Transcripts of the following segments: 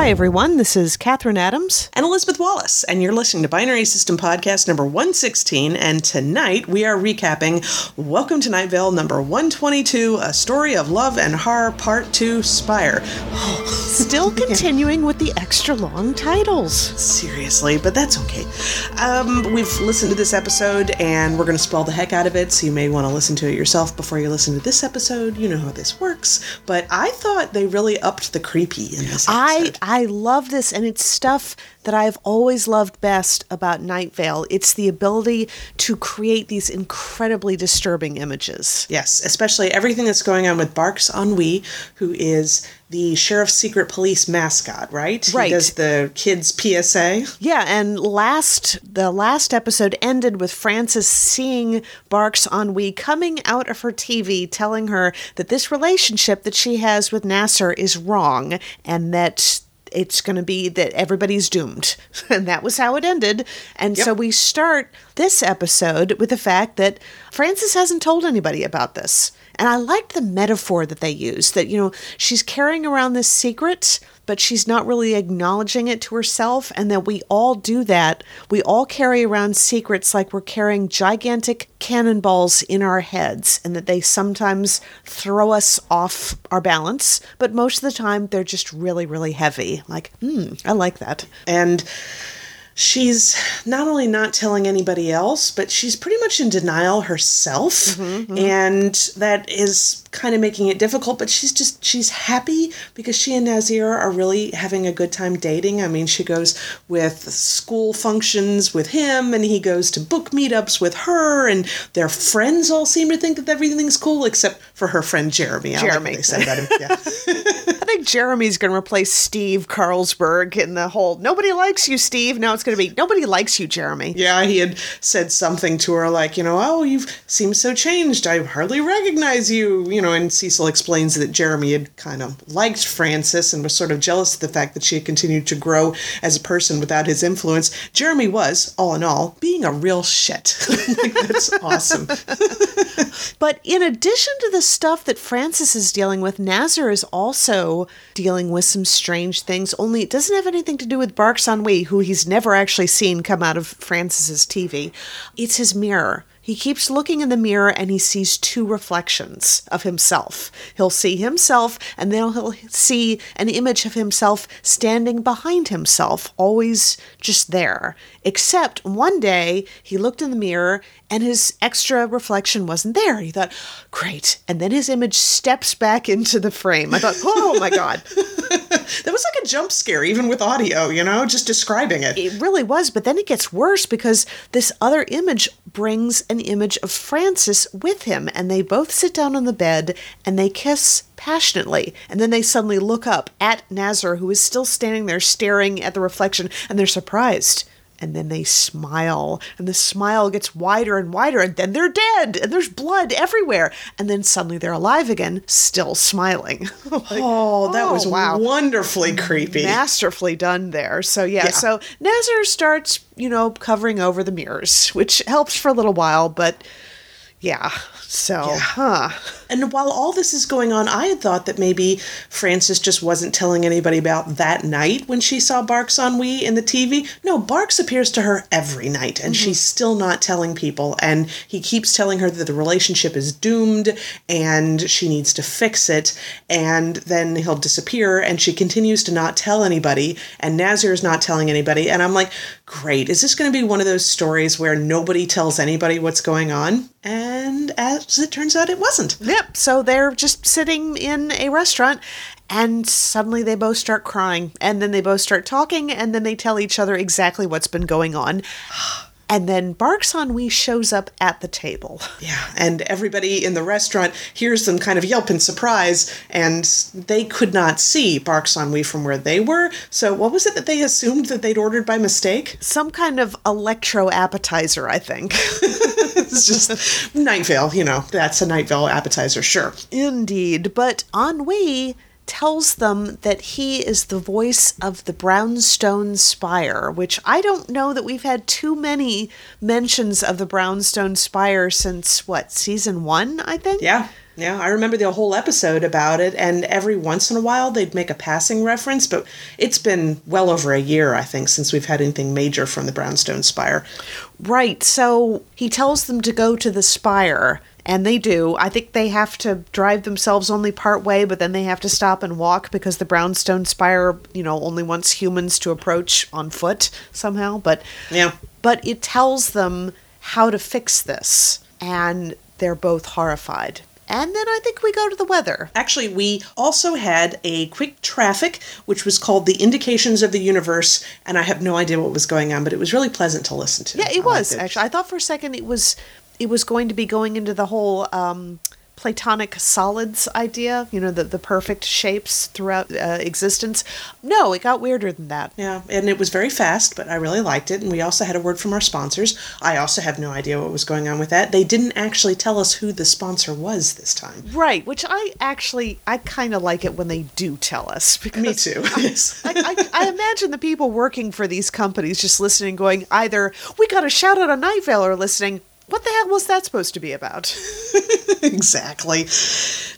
Hi, everyone. This is Catherine Adams. and Elizabeth Wallace, and you're listening to Binary System Podcast number 116. And tonight we are recapping Welcome to Night Vale number 122, A Story of Love and Horror, Part 2 Spire. Still continuing with the extra long titles. Seriously, but that's okay. Um, we've listened to this episode, and we're going to spoil the heck out of it, so you may want to listen to it yourself before you listen to this episode. You know how this works. But I thought they really upped the creepy in this I episode. I love this, and it's stuff that I've always loved best about Night Vale. It's the ability to create these incredibly disturbing images. Yes, especially everything that's going on with Barks Ennui, who is the sheriff's secret police mascot, right? Right. He does the kids' PSA. Yeah, and last the last episode ended with Frances seeing Barks Ennui coming out of her TV telling her that this relationship that she has with Nasser is wrong and that it's going to be that everybody's doomed. And that was how it ended. And so we start this episode with the fact that Frances hasn't told anybody about this. And I liked the metaphor that they used that, you know, she's carrying around this secret, but she's not really acknowledging it to herself. And that we all do that. We all carry around secrets like we're carrying gigantic cannonballs in our heads, and that they sometimes throw us off our balance. But most of the time, they're just really, really heavy. Like, hmm, I like that. And she's not only not telling anybody else, but she's pretty much in denial herself. Mm-hmm, mm-hmm. And that is kind of making it difficult, but she's just, she's happy because she and Nazir are really having a good time dating. I mean, she goes with school functions with him, and he goes to book meetups with her, and their friends all seem to think that everything's cool except for her friend Jeremy. I like Jeremy. they said about him. Yeah. Jeremy's going to replace Steve Carlsberg in the whole nobody likes you, Steve. Now it's going to be nobody likes you, Jeremy. Yeah, he had said something to her like, you know, oh, you seem so changed. I hardly recognize you. You know, and Cecil explains that Jeremy had kind of liked Frances and was sort of jealous of the fact that she had continued to grow as a person without his influence. Jeremy was, all in all, being a real shit. like, that's awesome. But in addition to the stuff that Frances is dealing with, Nazar is also dealing with some strange things, only it doesn't have anything to do with Barks on Ennui, who he's never actually seen come out of Frances's TV. It's his mirror. He keeps looking in the mirror and he sees two reflections of himself. He'll see himself and then he'll see an image of himself standing behind himself, always just there. Except one day he looked in the mirror and his extra reflection wasn't there. He thought, great. And then his image steps back into the frame. I thought, oh my God. That was like a jump scare, even with audio, you know, just describing it. It really was, but then it gets worse because this other image brings an image of Frances with him, and they both sit down on the bed and they kiss passionately. And then they suddenly look up at Nazar, who is still standing there staring at the reflection, and they're surprised. And then they smile, and the smile gets wider and wider, and then they're dead, and there's blood everywhere. And then suddenly they're alive again, still smiling. Like, Oh, that was oh, wow wonderfully creepy. masterfully done there. So yeah, Yeah. so Nazar starts, you know, covering over the mirrors, which helps for a little while, but yeah. So, huh. And while all this is going on, I had thought that maybe Frances just wasn't telling anybody about that night when she saw Barks Ennui in the TV. No, Barks appears to her every night, and mm-hmm. she's still not telling people. And he keeps telling her that the relationship is doomed and she needs to fix it. And then he'll disappear, and she continues to not tell anybody. And Nazir is not telling anybody. And I'm like, great. Is this going to be one of those stories where nobody tells anybody what's going on? And as it turns out, it wasn't. Yep. So they're just sitting in a restaurant and suddenly they both start crying and then they both start talking and then they tell each other exactly what's been going on. And then Barks Ennui shows up at the table. Yeah, and everybody in the restaurant hears them kind of yelp in surprise, and they could not see Barks Ennui from where they were. So, what was it that they assumed that they'd ordered by mistake? Some kind of electro appetizer, I think. It's just Night Vale, you know, that's a Night Vale appetizer, sure. Indeed, but Ennui tells them that he is the voice of the Brownstone Spire, which I don't know that we've had too many mentions of the Brownstone Spire since what, season one, I think? Yeah. Yeah, I remember the whole episode about it, and every once in a while they'd make a passing reference, but it's been well over a year, I think, since we've had anything major from the Brownstone Spire. Right. So he tells them to go to the spire, and they do. I think they have to drive themselves only part way, but then they have to stop and walk because the Brownstone Spire, you know, only wants humans to approach on foot somehow. But Yeah. but it tells them how to fix this, and they're both horrified. And then I think we go to the weather. Actually, we also had a quick traffic, which was called The Indications of the Universe, and I have no idea what was going on, but it was really pleasant to listen to. Yeah, I it was liked actually. I thought for a second it was it was going to be going into the whole um, Platonic solids idea. You know, the the perfect shapes throughout uh, existence. No, it got weirder than that. Yeah, and it was very fast, but I really liked it. And we also had a word from our sponsors. I also have no idea what was going on with that. They didn't actually tell us who the sponsor was this time. Right, which I actually I kind of like it when they do tell us because Me too. Yes. I, I, I imagine the people working for these companies just listening, going either we got a shout out on Night Vale or listening. What the hell was that supposed to be about? exactly.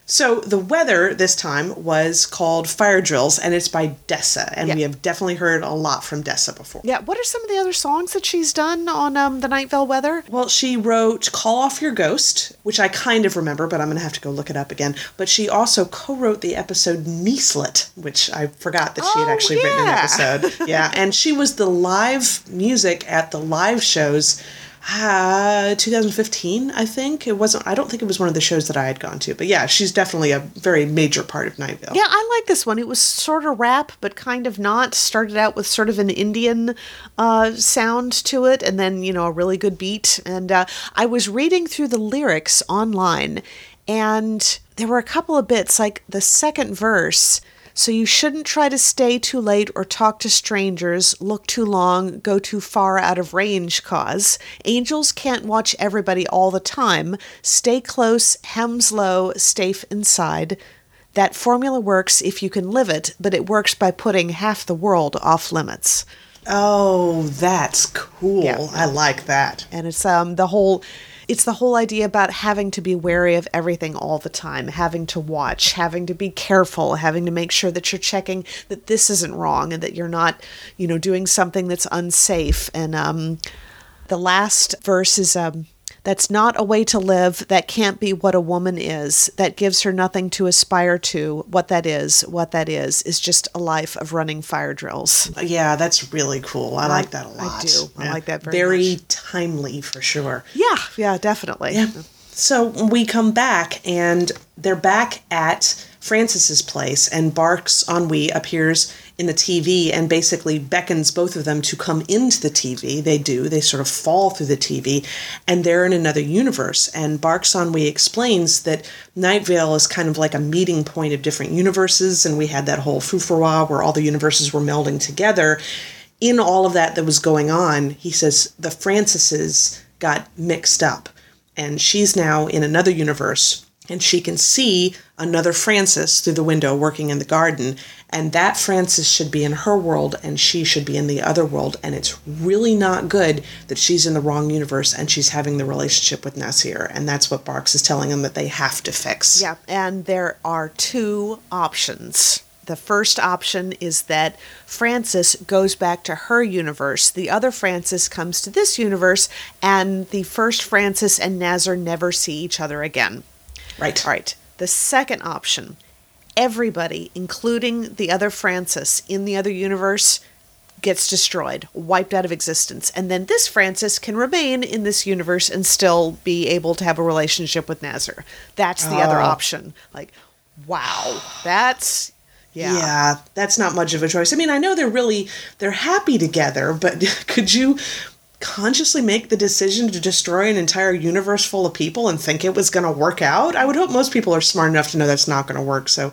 So the weather this time was called Fire Drills, and it's by Dessa, and Yeah. we have definitely heard a lot from Dessa before. Yeah, what are some of the other songs that she's done on um, the Night Vale Weather? Well, she wrote Call Off Your Ghost, which I kind of remember, but I'm going to have to go look it up again. But she also co wrote the episode Niecelet, which I forgot that she had Oh, actually written an yeah. episode. yeah, and she was the live music at the live shows. Uh, 2015, I think it wasn't. I don't think it was one of the shows that I had gone to, but yeah, she's definitely a very major part of Night Vale. Yeah, I like this one. It was sort of rap, but kind of not. Started out with sort of an Indian uh, sound to it, and then, you know, a really good beat. And uh, I was reading through the lyrics online, and there were a couple of bits, like the second verse. So you shouldn't try to stay too late or talk to strangers, look too long, go too far out of range, cause angels can't watch everybody all the time. Stay close, hems low, safe inside. That formula works if you can live it, but it works by putting half the world off limits. Oh, that's cool. Yeah. I like that. And it's um the whole it's the whole idea about having to be wary of everything all the time, having to watch, having to be careful, having to make sure that you're checking that this isn't wrong and that you're not, you know, doing something that's unsafe. And um the last verse is um that's not a way to live. That can't be what a woman is. That gives her nothing to aspire to. What that is, what that is, is just a life of running fire drills. Yeah, that's really cool. I, like that a I lot. I do. I like that very much. timely for sure. Yeah, yeah, definitely. Yeah. So we come back and they're back at Frances's place and Barks Ennui appears in the TV and basically beckons both of them to come into the TV. They do. They sort of fall through the TV and they're in another universe. And Barks Ennui explains that Night Vale is kind of like a meeting point of different universes and we had that whole fufurwa where all the universes were melding together. In all of that that was going on, he says the Francises got mixed up and she's now in another universe and she can see another Frances through the window working in the garden and that Frances should be in her world and she should be in the other world and it's really not good that she's in the wrong universe and she's having the relationship with Nasir and that's what Barks is telling them that they have to fix. Yeah, and there are two options. The first option is that Frances goes back to her universe. The other Frances comes to this universe, and the first Frances and Nazar never see each other again. Right. All right. The second option everybody, including the other Frances in the other universe, gets destroyed, wiped out of existence. And then this Frances can remain in this universe and still be able to have a relationship with Nazar. That's the other Oh. option. Like, wow. That's. Yeah. Yeah, that's not much of a choice. I mean, I know they're really they're happy together, but could you consciously make the decision to destroy an entire universe full of people and think it was going to work out? I would hope most people are smart enough to know that's not going to work. So,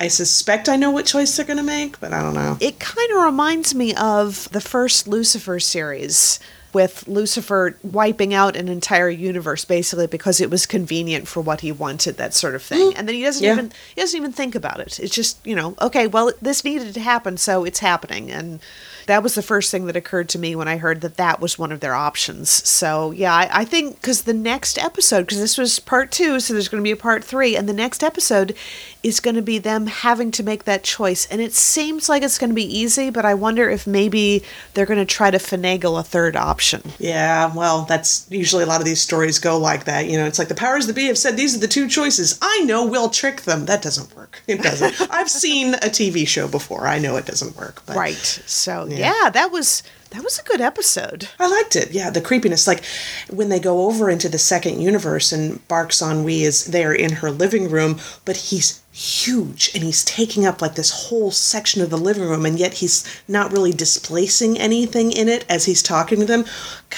I suspect I know what choice they're going to make, but I don't know. It kind of reminds me of the first Lucifer series. With Lucifer wiping out an entire universe basically because it was convenient for what he wanted, that sort of thing. Mm. And then he doesn't Yeah. even he doesn't even think about it. It's just, you know, okay, well, this needed to happen, so it's happening. And that was the first thing that occurred to me when I heard that that was one of their options. So, yeah, I, I think because the next episode, because this was part two, so there's going to be a part three, and the next episode is going to be them having to make that choice. And it seems like it's going to be easy, but I wonder if maybe they're going to try to finagle a third option. Yeah, well, that's usually a lot of these stories go like that. You know, it's like the powers that be have said these are the two choices. I know we'll trick them. That doesn't work. It doesn't. I've seen a TV show before. I know it doesn't work. But Right. So, yeah, that was that was a good episode. I liked it. Yeah, the creepiness. Like when they go over into the second universe and Barks Ennui is there in her living room, but he's huge and he's taking up like this whole section of the living room and yet he's not really displacing anything in it as he's talking to them.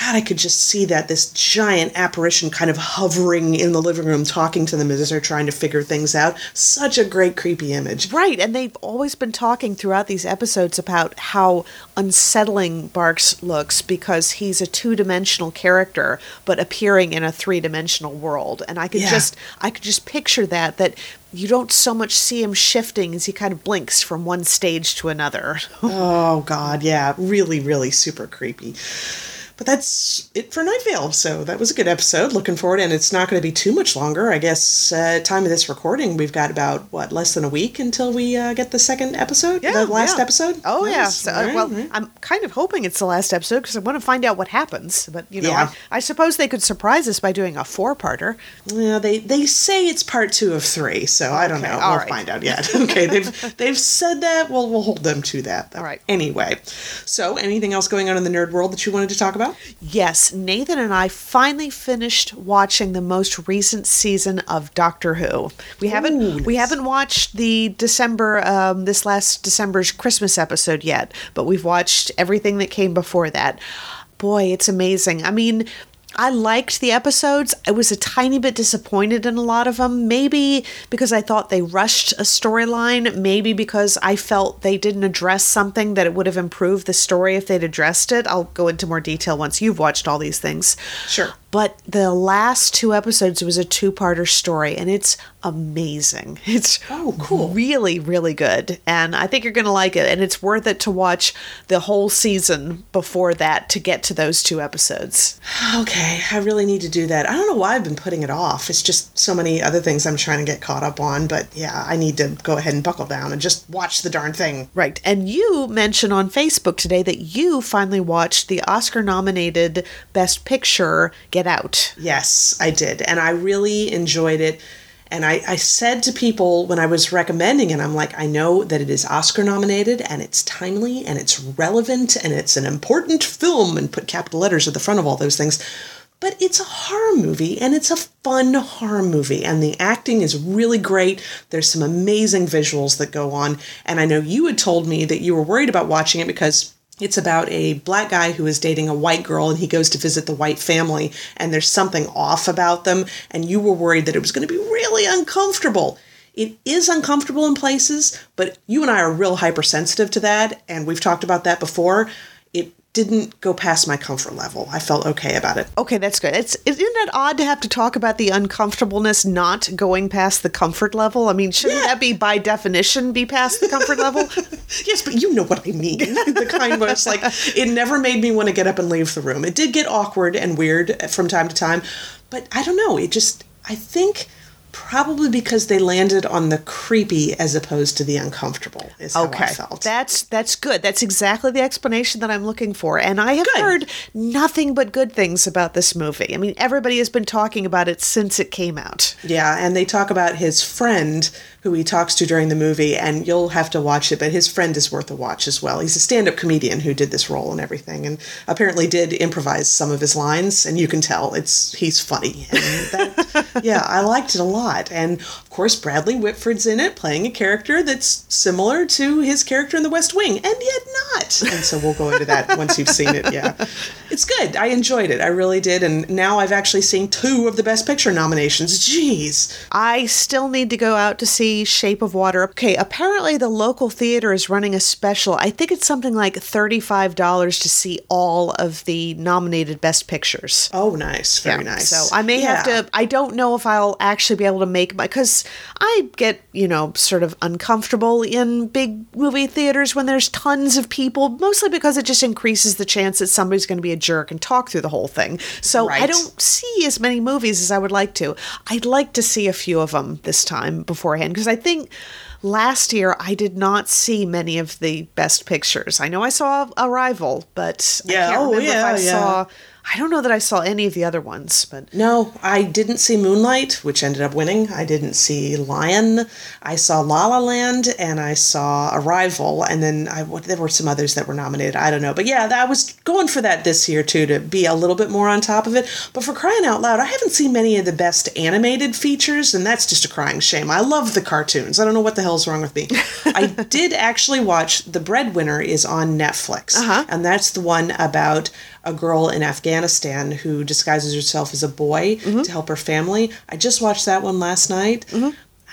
God, I could just see that this giant apparition kind of hovering in the living room talking to them as they're trying to figure things out. Such a great creepy image. Right, and they've always been talking throughout these episodes about how unsettling Barks looks because he's a two-dimensional character but appearing in a three-dimensional world. And I could Yeah. just I could just picture that that you don't so much see him shifting as he kind of blinks from one stage to another. Oh God, yeah, really, really super creepy. But that's it for Night Vale. So that was a good episode. Looking forward, and it's not going to be too much longer. I guess uh, time of this recording, we've got about what less than a week until we uh, get the second episode, the last yeah. episode. Oh yeah. So, uh, right, well, all right. I'm kind of hoping it's the last episode because I want to find out what happens. But you know, Yeah. I, I suppose they could surprise us by doing a four-parter. Yeah, they they say it's part two of three, so I don't Okay, know. we'll right. find out yet. okay, they've they've said that. Well, we'll hold them to that. All right. Anyway, so anything else going on in the nerd world that you wanted to talk about? Yes, Nathan and I finally finished watching the most recent season of Doctor Who. We haven't Ooh, we haven't watched the December um, this last December's Christmas episode yet, but we've watched everything that came before that. Boy, it's amazing. I mean, I liked the episodes. I was a tiny bit disappointed in a lot of them. Maybe because I thought they rushed a storyline. Maybe because I felt they didn't address something that it would have improved the story if they'd addressed it. I'll go into more detail once you've watched all these things. Sure. But the last two episodes was a two-parter story, and it's amazing. It's Oh, cool. really, really good, and I think you're going to like it. And it's worth it to watch the whole season before that to get to those two episodes. Okay, I really need to do that. I don't know why I've been putting it off. It's just so many other things I'm trying to get caught up on, but yeah, I need to go ahead and buckle down and just watch the darn thing. Right. And you mentioned on Facebook today that you finally watched the Oscar nominated Best Picture Get Out. Yes, I did. And I really enjoyed it. And I, I said to people when I was recommending it, I'm like, I know that it is Oscar nominated and it's timely and it's relevant and it's an important film and put capital letters at the front of all those things. But it's a horror movie and it's a fun horror movie. And the acting is really great. There's some amazing visuals that go on. And I know you had told me that you were worried about watching it because it's about a black guy who is dating a white girl and he goes to visit the white family and there's something off about them and you were worried that it was going to be really uncomfortable. It is uncomfortable in places, but you and I are real hypersensitive to that and we've talked about that before. Didn't go past my comfort level. I felt okay about it. Okay, that's good. It's isn't it odd to have to talk about the uncomfortableness not going past the comfort level? I mean, shouldn't Yeah. that be by definition be past the comfort level? Yes, but you know what I mean. the kind where it's like it never made me want to get up and leave the room. It did get awkward and weird from time to time, but I don't know. It just I think probably because they landed on the creepy as opposed to the uncomfortable is how I Okay, felt. that's that's good. That's exactly the explanation that I'm looking for, and I have Good. heard nothing but good things about this movie. I mean, everybody has been talking about it since it came out. Yeah, and they talk about his friend who he talks to during the movie, and you'll have to watch it, but his friend is worth a watch as well. He's a stand up comedian who did this role and everything, and apparently did improvise some of his lines, and you can tell it's he's funny. That, yeah, I liked it a lot. And of course, Bradley Whitford's in it, playing a character that's similar to his character in The West Wing, and yet not. And so we'll go into that once you've seen it. Yeah. It's good. I enjoyed it. I really did. And now I've actually seen two of the Best Picture nominations. Jeez. I still need to go out to see Shape of Water. Okay, apparently the local theater is running a special. I think it's something like $35 to see all of the nominated Best Pictures. Oh, nice. Very Yeah, nice. So I may have to. I don't know if I'll actually be able to make my because I get you know sort of uncomfortable in big movie theaters when there's tons of people, mostly because it just increases the chance that somebody's going to be a jerk and talk through the whole thing. So I don't see as many movies as I would like to. I'd like to see a few of them this time beforehand because I think. Last year, I did not see many of the best pictures. I know I saw Arrival, but Yeah, I can't oh, remember yeah, if I yeah. saw. I don't know that I saw any of the other ones, but No, I didn't see Moonlight, which ended up winning. I didn't see Lion. I saw La La Land and I saw Arrival, and then I there were some others that were nominated. I don't know, but yeah, I was going for that this year too to be a little bit more on top of it. But for crying out loud, I haven't seen many of the best animated features, and that's just a crying shame. I love the cartoons. I don't know what the hell's wrong with me. I did actually watch The Breadwinner is on Netflix, Uh-huh. and that's the one about a girl in Afghanistan who disguises herself as a boy Mm-hmm. to help her family. I just watched that one last night.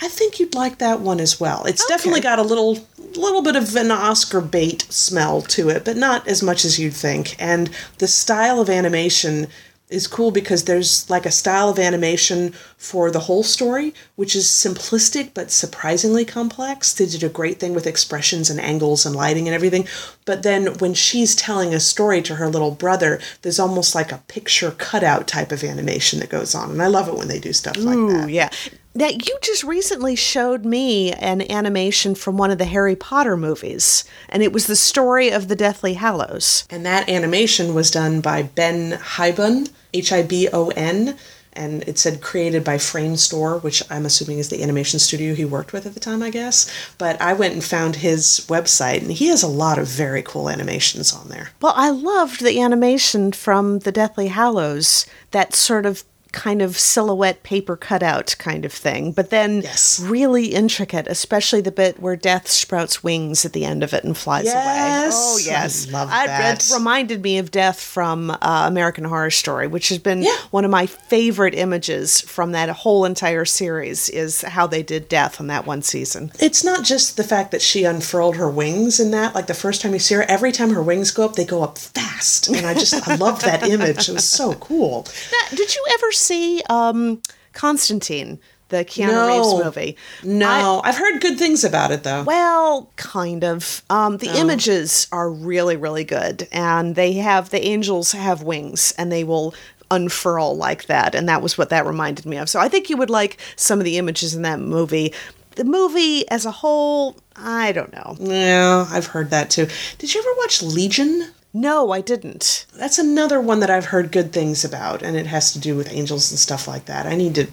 I think you'd like that one as well. It's definitely got a little little bit of an Oscar bait smell to it, but not as much as you'd think. And the style of animation is cool because there's like a style of animation for the whole story, which is simplistic but surprisingly complex. They did a great thing with expressions and angles and lighting and everything. But then when she's telling a story to her little brother, there's almost like a picture cutout type of animation that goes on. And I love it when they do stuff like Ooh, that. yeah. Now, you just recently showed me an animation from one of the Harry Potter movies, and it was the story of the Deathly Hallows. And that animation was done by Ben Hibon, H I B O N, and it said created by Framestore, which I'm assuming is the animation studio he worked with at the time, I guess. But I went and found his website, and he has a lot of very cool animations on there. Well, I loved the animation from the Deathly Hallows, that sort of kind of silhouette paper cutout kind of thing, but then Yes. really intricate, especially the bit where Death sprouts wings at the end of it and flies away. Yes. Oh, yes. I love I- that. It reminded me of Death from uh, American Horror Story, which has been Yeah. one of my favorite images from that whole entire series is how they did Death on that one season. It's not just the fact that she unfurled her wings in that. Like the first time you see her, every time her wings go up, they go up fast. And I just, I love that image. It was so cool. Now, did you ever see um, Constantine, the Keanu No. Reeves movie? No, I've heard good things about it though. Well, kind of. Um, the images are really, really good, and they have the angels have wings, and they will unfurl like that, and that was what that reminded me of. So I think you would like some of the images in that movie. The movie as a whole, I don't know. Yeah, I've heard that too. Did you ever watch Legion? No, I didn't. That's another one that I've heard good things about, and it has to do with angels and stuff like that. I need to.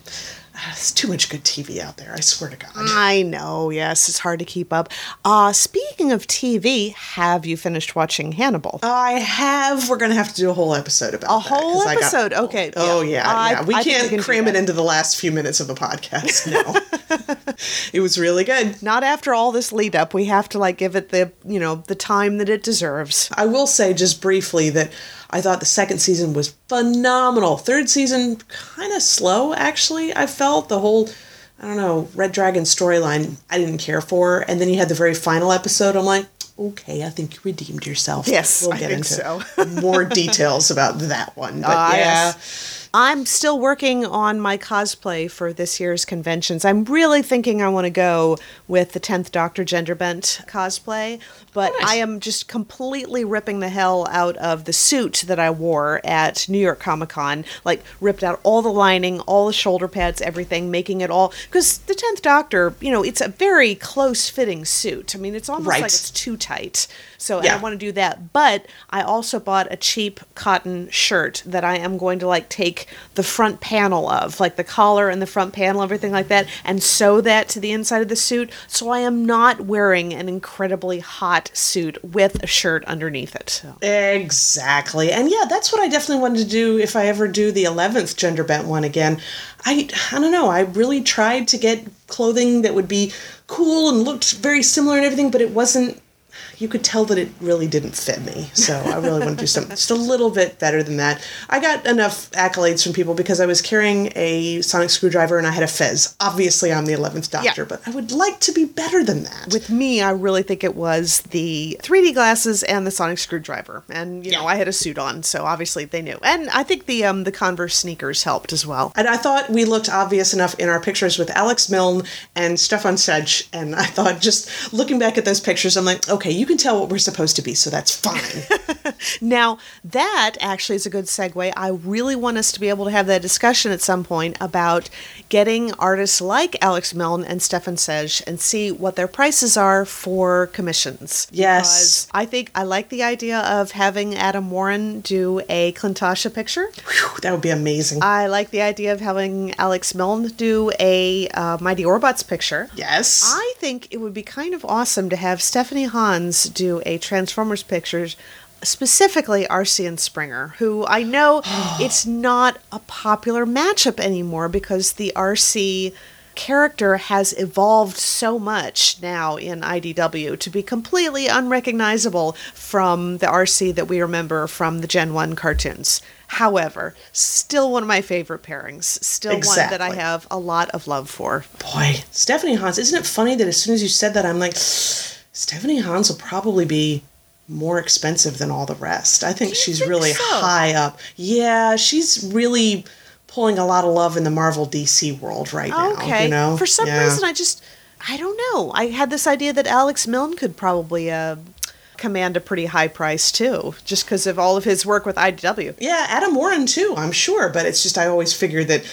There's too much good TV out there. I swear to God. I know. Yes, it's hard to keep up. Uh, speaking of TV, have you finished watching Hannibal? I have. We're gonna have to do a whole episode about A that, whole 'cause I got- episode? Okay, Oh yeah. yeah, I- yeah. We I think can't can do cram it that. into the last few minutes of the podcast. No, it was really good. Not after all this lead up. We have to like give it the you know the time that it deserves. I will say just briefly that I thought the second season was phenomenal. Third season kind of slow actually. I felt the whole I don't know, Red Dragon storyline I didn't care for and then you had the very final episode I'm like Okay, I think you redeemed yourself. Yes, I think into so. more details about that one. But Ah, yeah, yes. I'm still working on my cosplay for this year's conventions. I'm really thinking I want to go with the 10th Doctor Gender Bent cosplay, but Nice. I am just completely ripping the hell out of the suit that I wore at New York Comic Con. Like, ripped out all the lining, all the shoulder pads, everything, making it all. Because the 10th Doctor, you know, it's a very close fitting suit. I mean, it's almost Right. like it's too tight. So, Yeah. I want to do that. But I also bought a cheap cotton shirt that I am going to like take the front panel of, like the collar and the front panel, everything like that, and sew that to the inside of the suit. So I am not wearing an incredibly hot suit with a shirt underneath it. So. Exactly. And yeah, that's what I definitely wanted to do if I ever do the 11th gender bent one again. I I don't know, I really tried to get clothing that would be cool and looked very similar and everything, but it wasn't you could tell that it really didn't fit me. So I really want to do something just a little bit better than that. I got enough accolades from people because I was carrying a sonic screwdriver and I had a fez. Obviously, I'm the 11th Doctor, Yeah. but I would like to be better than that. With me, I really think it was the 3D glasses and the sonic screwdriver. And you know, I had a suit on, so obviously they knew. And I think the um the Converse sneakers helped as well. and I thought we looked obvious enough in our pictures with Alex Milne and Stefan Sejic. And I thought just looking back at those pictures, I'm like, okay, you can tell what we're supposed to be, so that's fine. Now, that actually is a good segue. I really want us to be able to have that discussion at some point about getting artists like Alex Milne and Stefan Sejic and see what their prices are for commissions. Yes. Because I think I like the idea of having Adam Warren do a Clintasha picture. Whew, that would be amazing. I like the idea of having Alex Milne do a uh, Mighty Orbots picture. yes. I think it would be kind of awesome to have Stephanie Hans do a Transformers pictures, specifically Arcee and Springer, who I know it's not a popular matchup anymore because the Arcee character has evolved so much now in IDW to be completely unrecognizable from the Arcee that we remember from the Gen 1 cartoons. However, still one of my favorite pairings. Still one that I have a lot of love for. Boy, Stephanie Hans, isn't it funny that as soon as you said that, I'm like, Stephanie Hans will probably be more expensive than all the rest. I think she's think really so? high up. Yeah, she's really pulling a lot of love in the Marvel DC world right now. Okay. You know? For some Yeah. reason, I just, I don't know. I had this idea that Alex Milne could probably uh, command a pretty high price too, just because of all of his work with IDW. Yeah, Adam Warren too, I'm sure. But it's just I always figured that,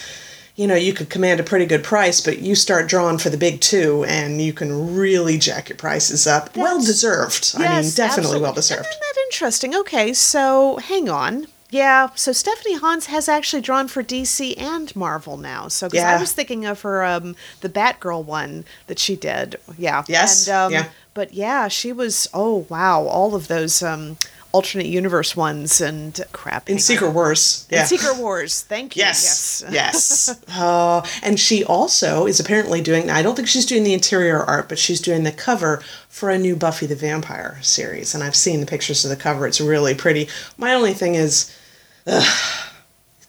you know, you could command a pretty good price, but you start drawing for the big two, and you can really jack your prices up. well deserved. I mean, definitely absolutely. well deserved. Isn't that interesting? Okay, so hang on. Yeah, so Stephanie Hans has actually drawn for DC and Marvel now. So 'cause I Yeah. was thinking of her um the Batgirl one that she did. Yeah. Yes, And, um, yeah. But yeah, she was. Oh wow, all of those um alternate universe ones and crap. In hang on. Secret Wars. In Secret Wars. Thank you. Yes, yes. Uh, and she also is apparently doing. I don't think she's doing the interior art, but she's doing the cover for a new Buffy the Vampire series. And I've seen the pictures of the cover. It's really pretty. My only thing is, ugh,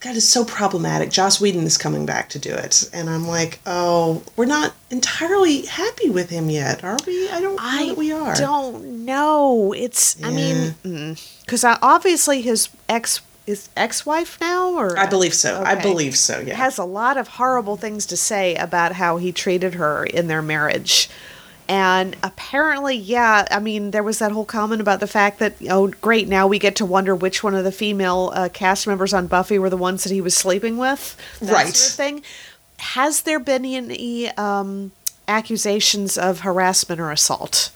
God, it's so problematic. Joss Whedon is coming back to do it, and I'm like, oh, we're not entirely happy with him yet, are we? I don't know that we are. I don't know. It's. I mean, because mm, obviously his ex is ex-wife now, or I believe so. I believe so. Yeah. has a lot of horrible things to say about how he treated her in their marriage. And apparently, yeah, I mean, there was that whole comment about the fact that, oh, great, now we get to wonder which one of the female uh, cast members on Buffy were the ones that he was sleeping with. That Right. Sort of thing. Has there been any um, accusations of harassment or assault?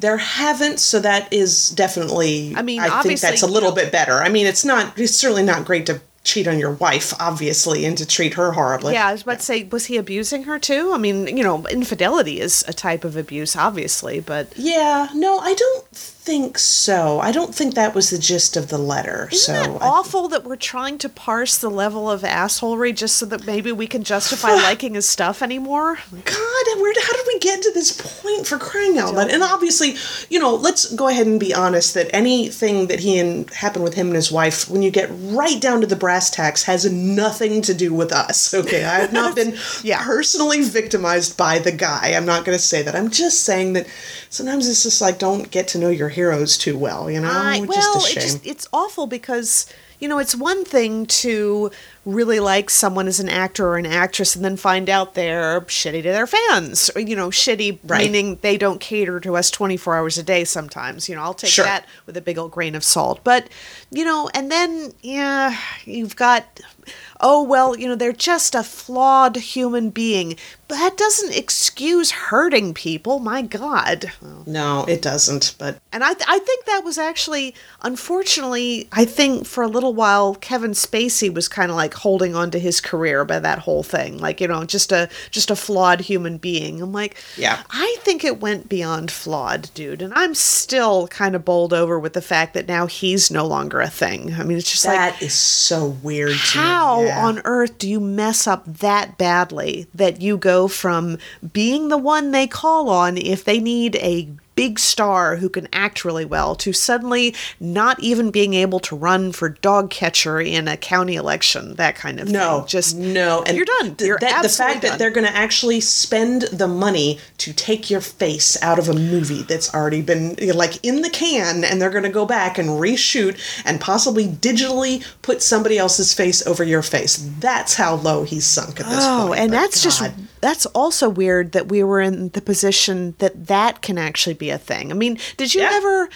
There haven't, so that is definitely. I mean, I think that's a you little know- bit better. I mean, it's not. It's certainly not great to cheat on your wife, obviously, and to treat her horribly. Yeah, I was about to say, was he abusing her too? I mean, you know, infidelity is a type of abuse, obviously, but Yeah. No, I don't think so. I don't think that was the gist of the letter. Isn't so I- awful that we're trying to parse the level of assholery just so that maybe we can justify liking his stuff anymore? God, where how did we get to this point for crying out loud? And obviously, you know, let's go ahead and be honest that anything that he and happened with him and his wife, when you get right down to the brass tacks, has nothing to do with us. Okay, I have not been Yeah. personally victimized by the guy. I'm not going to say that. I'm just saying that sometimes it's just like don't get to know your heroes too well. You know, I, Just well, a it just it's awful because you know it's one thing to really like someone as an actor or an actress and then find out they're shitty to their fans or you know shitty Right. meaning they don't cater to us 24 hours a day sometimes you know i'll take Sure. that with a big old grain of salt but you know and then yeah you've got oh well you know they're just a flawed human being that doesn't excuse hurting people my god no, it doesn't. But and I, th- I think that was actually, unfortunately, I think for a little while, Kevin Spacey was kind of like holding on to his career by that whole thing, like you know, just a just a flawed human being. I'm like, Yeah. I think it went beyond flawed, dude, and I'm still kind of bowled over with the fact that now he's no longer a thing. I mean, it's just like. that is so weird. to me. How Yeah. on earth do you mess up that badly that you go from being the one they call on if they need a big star who can act really well to suddenly not even being able to run for dog catcher in a county election, that kind of No, thing. Just no, and you're done. You're that- the fact done. that they're going to actually spend the money to take your face out of a movie that's already been like in the can, and they're going to go back and reshoot and possibly digitally put somebody else's face over your face. That's how low he's sunk at this Oh, point. Oh, and But that's just that's also weird that we were in the position that that can actually be a thing. I mean, did you Yeah. ever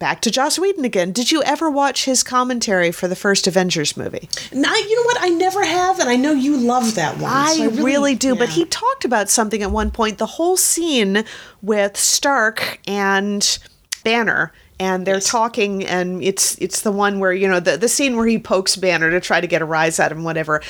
back to Joss Whedon again? Did you ever watch his commentary for the first Avengers movie? Now, you know what? I never have, and I know you love that one. I, so really, do, but he talked about something at one point. The whole scene with Stark and Banner, and they're Yes. talking, and it's it's the one where you know the the scene where he pokes Banner to try to get a rise out of him, whatever.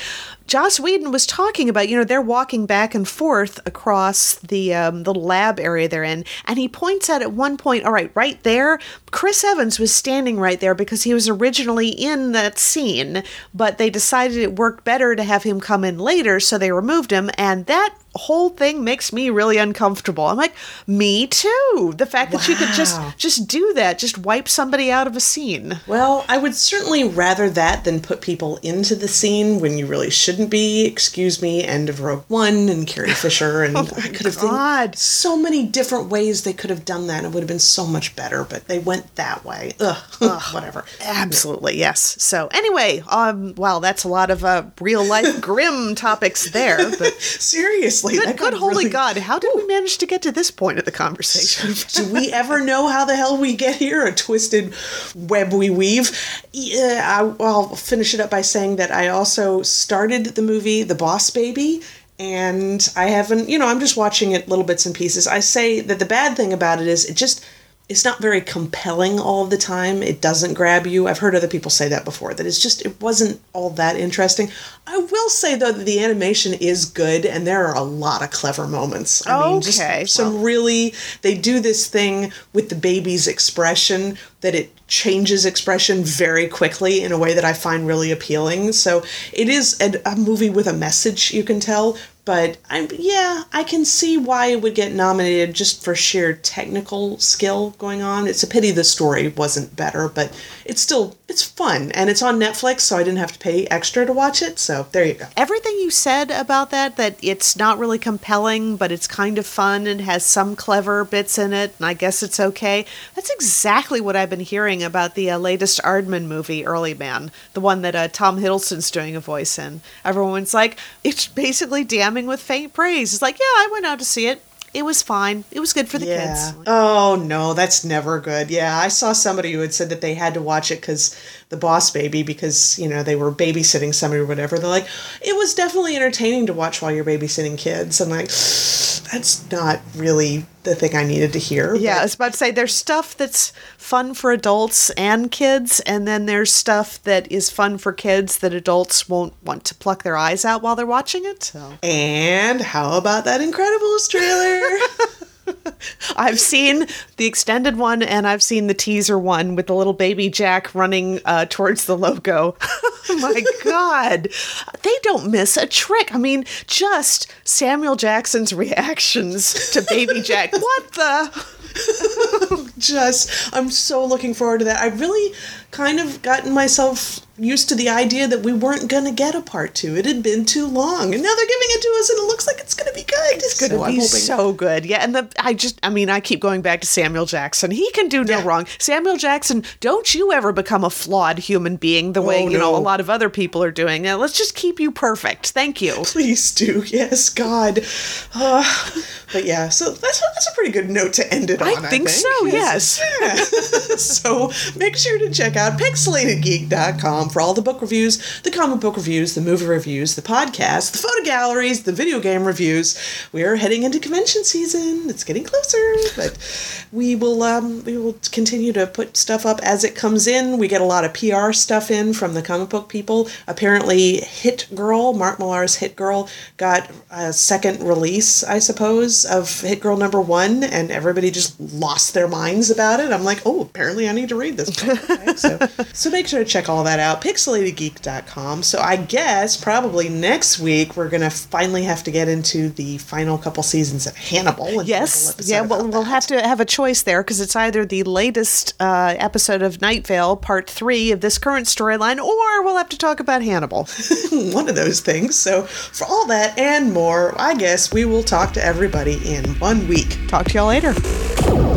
Joss Whedon was talking about, you know, they're walking back and forth across the um, the lab area they're in, and he points out at one point, all right, right there, Chris Evans was standing right there because he was originally in that scene, but they decided it worked better to have him come in later, so they removed him, and that whole thing makes me really uncomfortable. I'm like, me too. The fact that you could just just do that, just wipe somebody out of a scene. Well, I would certainly rather that than put people into the scene when you really shouldn't be. Excuse me, end of Rogue One and Carrie Fisher, and I could have Oh God. so many different ways they could have done that. and It would have been so much better, but they went that way. Ugh, whatever. Absolutely, yes. So anyway, um, well, that's a lot of uh, real life grim topics there, but Seriously, good, good holy really- God, how did we manage to get to this point of the conversation? Do we ever know how the hell we get here? A twisted web we weave. Yeah, I, I'll finish it up by saying that I also started the movie The Boss Baby, and I haven't, you know, I'm just watching it little bits and pieces. I say that the bad thing about it is it just. It's not very compelling all the time. It doesn't grab you. I've heard other people say that before, that it's just, it wasn't all that interesting. I will say, though, that the animation is good and there are a lot of clever moments. I mean, just Okay, some really they do this thing with the baby's expression that it changes expression very quickly in a way that I find really appealing. So it is a, a movie with a message, you can tell. But I'm yeah, I can see why it would get nominated just for sheer technical skill going on. It's a pity the story wasn't better, but it's still it's fun and it's on Netflix, so I didn't have to pay extra to watch it. So there you go. Everything you said about that, that it's not really compelling, but it's kind of fun and has some clever bits in it, and I guess it's okay. That's exactly what I've been hearing about the uh, latest Aardman movie, Early Man, the one that uh, Tom Hiddleston's doing a voice in. Everyone's like, it's basically damning with faint praise. It's like, yeah, I went out to see it. It was fine. It was good for the Yeah. kids. Oh no, that's never good. Yeah, I saw somebody who had said that they had to watch it because the Boss Baby, because you know they were babysitting somebody or whatever. They're like, it was definitely entertaining to watch while you're babysitting kids. I'm like, that's not really the thing I needed to hear. Yeah, I was about to say there's stuff that's fun for adults and kids, and then there's stuff that is fun for kids that adults won't want to pluck their eyes out while they're watching it. So And how about that Incredibles trailer? I've seen the extended one and I've seen the teaser one with the little baby Jack running uh, towards the logo. oh my God. They don't miss a trick. I mean, just Samuel Jackson's reactions to baby Jack. What the? Just, I'm so looking forward to that. I've really kind of gotten myself used to the idea that we weren't going to get a part two. It had been too long, and now they're giving it to us, and it looks like it's going to be good. It's Gonna be so good. Yeah, and the I just I mean I keep going back to Samuel Jackson. He can do no Yeah. wrong. Samuel Jackson, don't you ever become a flawed human being the way Oh, you know a lot of other people are doing. Now, let's just keep you perfect. Thank you. Please do, yes, God. Uh, but yeah, so that's that's a pretty good note to end it I on. I think so, yes. Yeah. so make sure to check out pixelatedgeek.com for all the book reviews, the comic book reviews, the movie reviews, the podcasts, the photo galleries, the video game reviews. We are heading into convention season. It's getting closer, but we will um, we will continue to put stuff up as it comes in. We get a lot of PR stuff in from the comic book people. Apparently, Hit Girl, Mark Millar's Hit Girl, got a second release, I suppose, of Hit Girl number one, and everybody just lost their minds about it. I'm like, oh, apparently I need to read this book. Okay, so, so make sure to check all that out. pixelatedgeek.com. So I guess probably next week we're going to finally have to get into the final couple seasons of Hannibal. and do a whole Yes, yeah. Well, we'll have to have a choice there because it's either the latest uh, episode of Night Vale, part three of this current storyline, or we'll have to talk about Hannibal. one of those things. So for all that and more, I guess we will talk to everybody in one week. Talk to y'all later.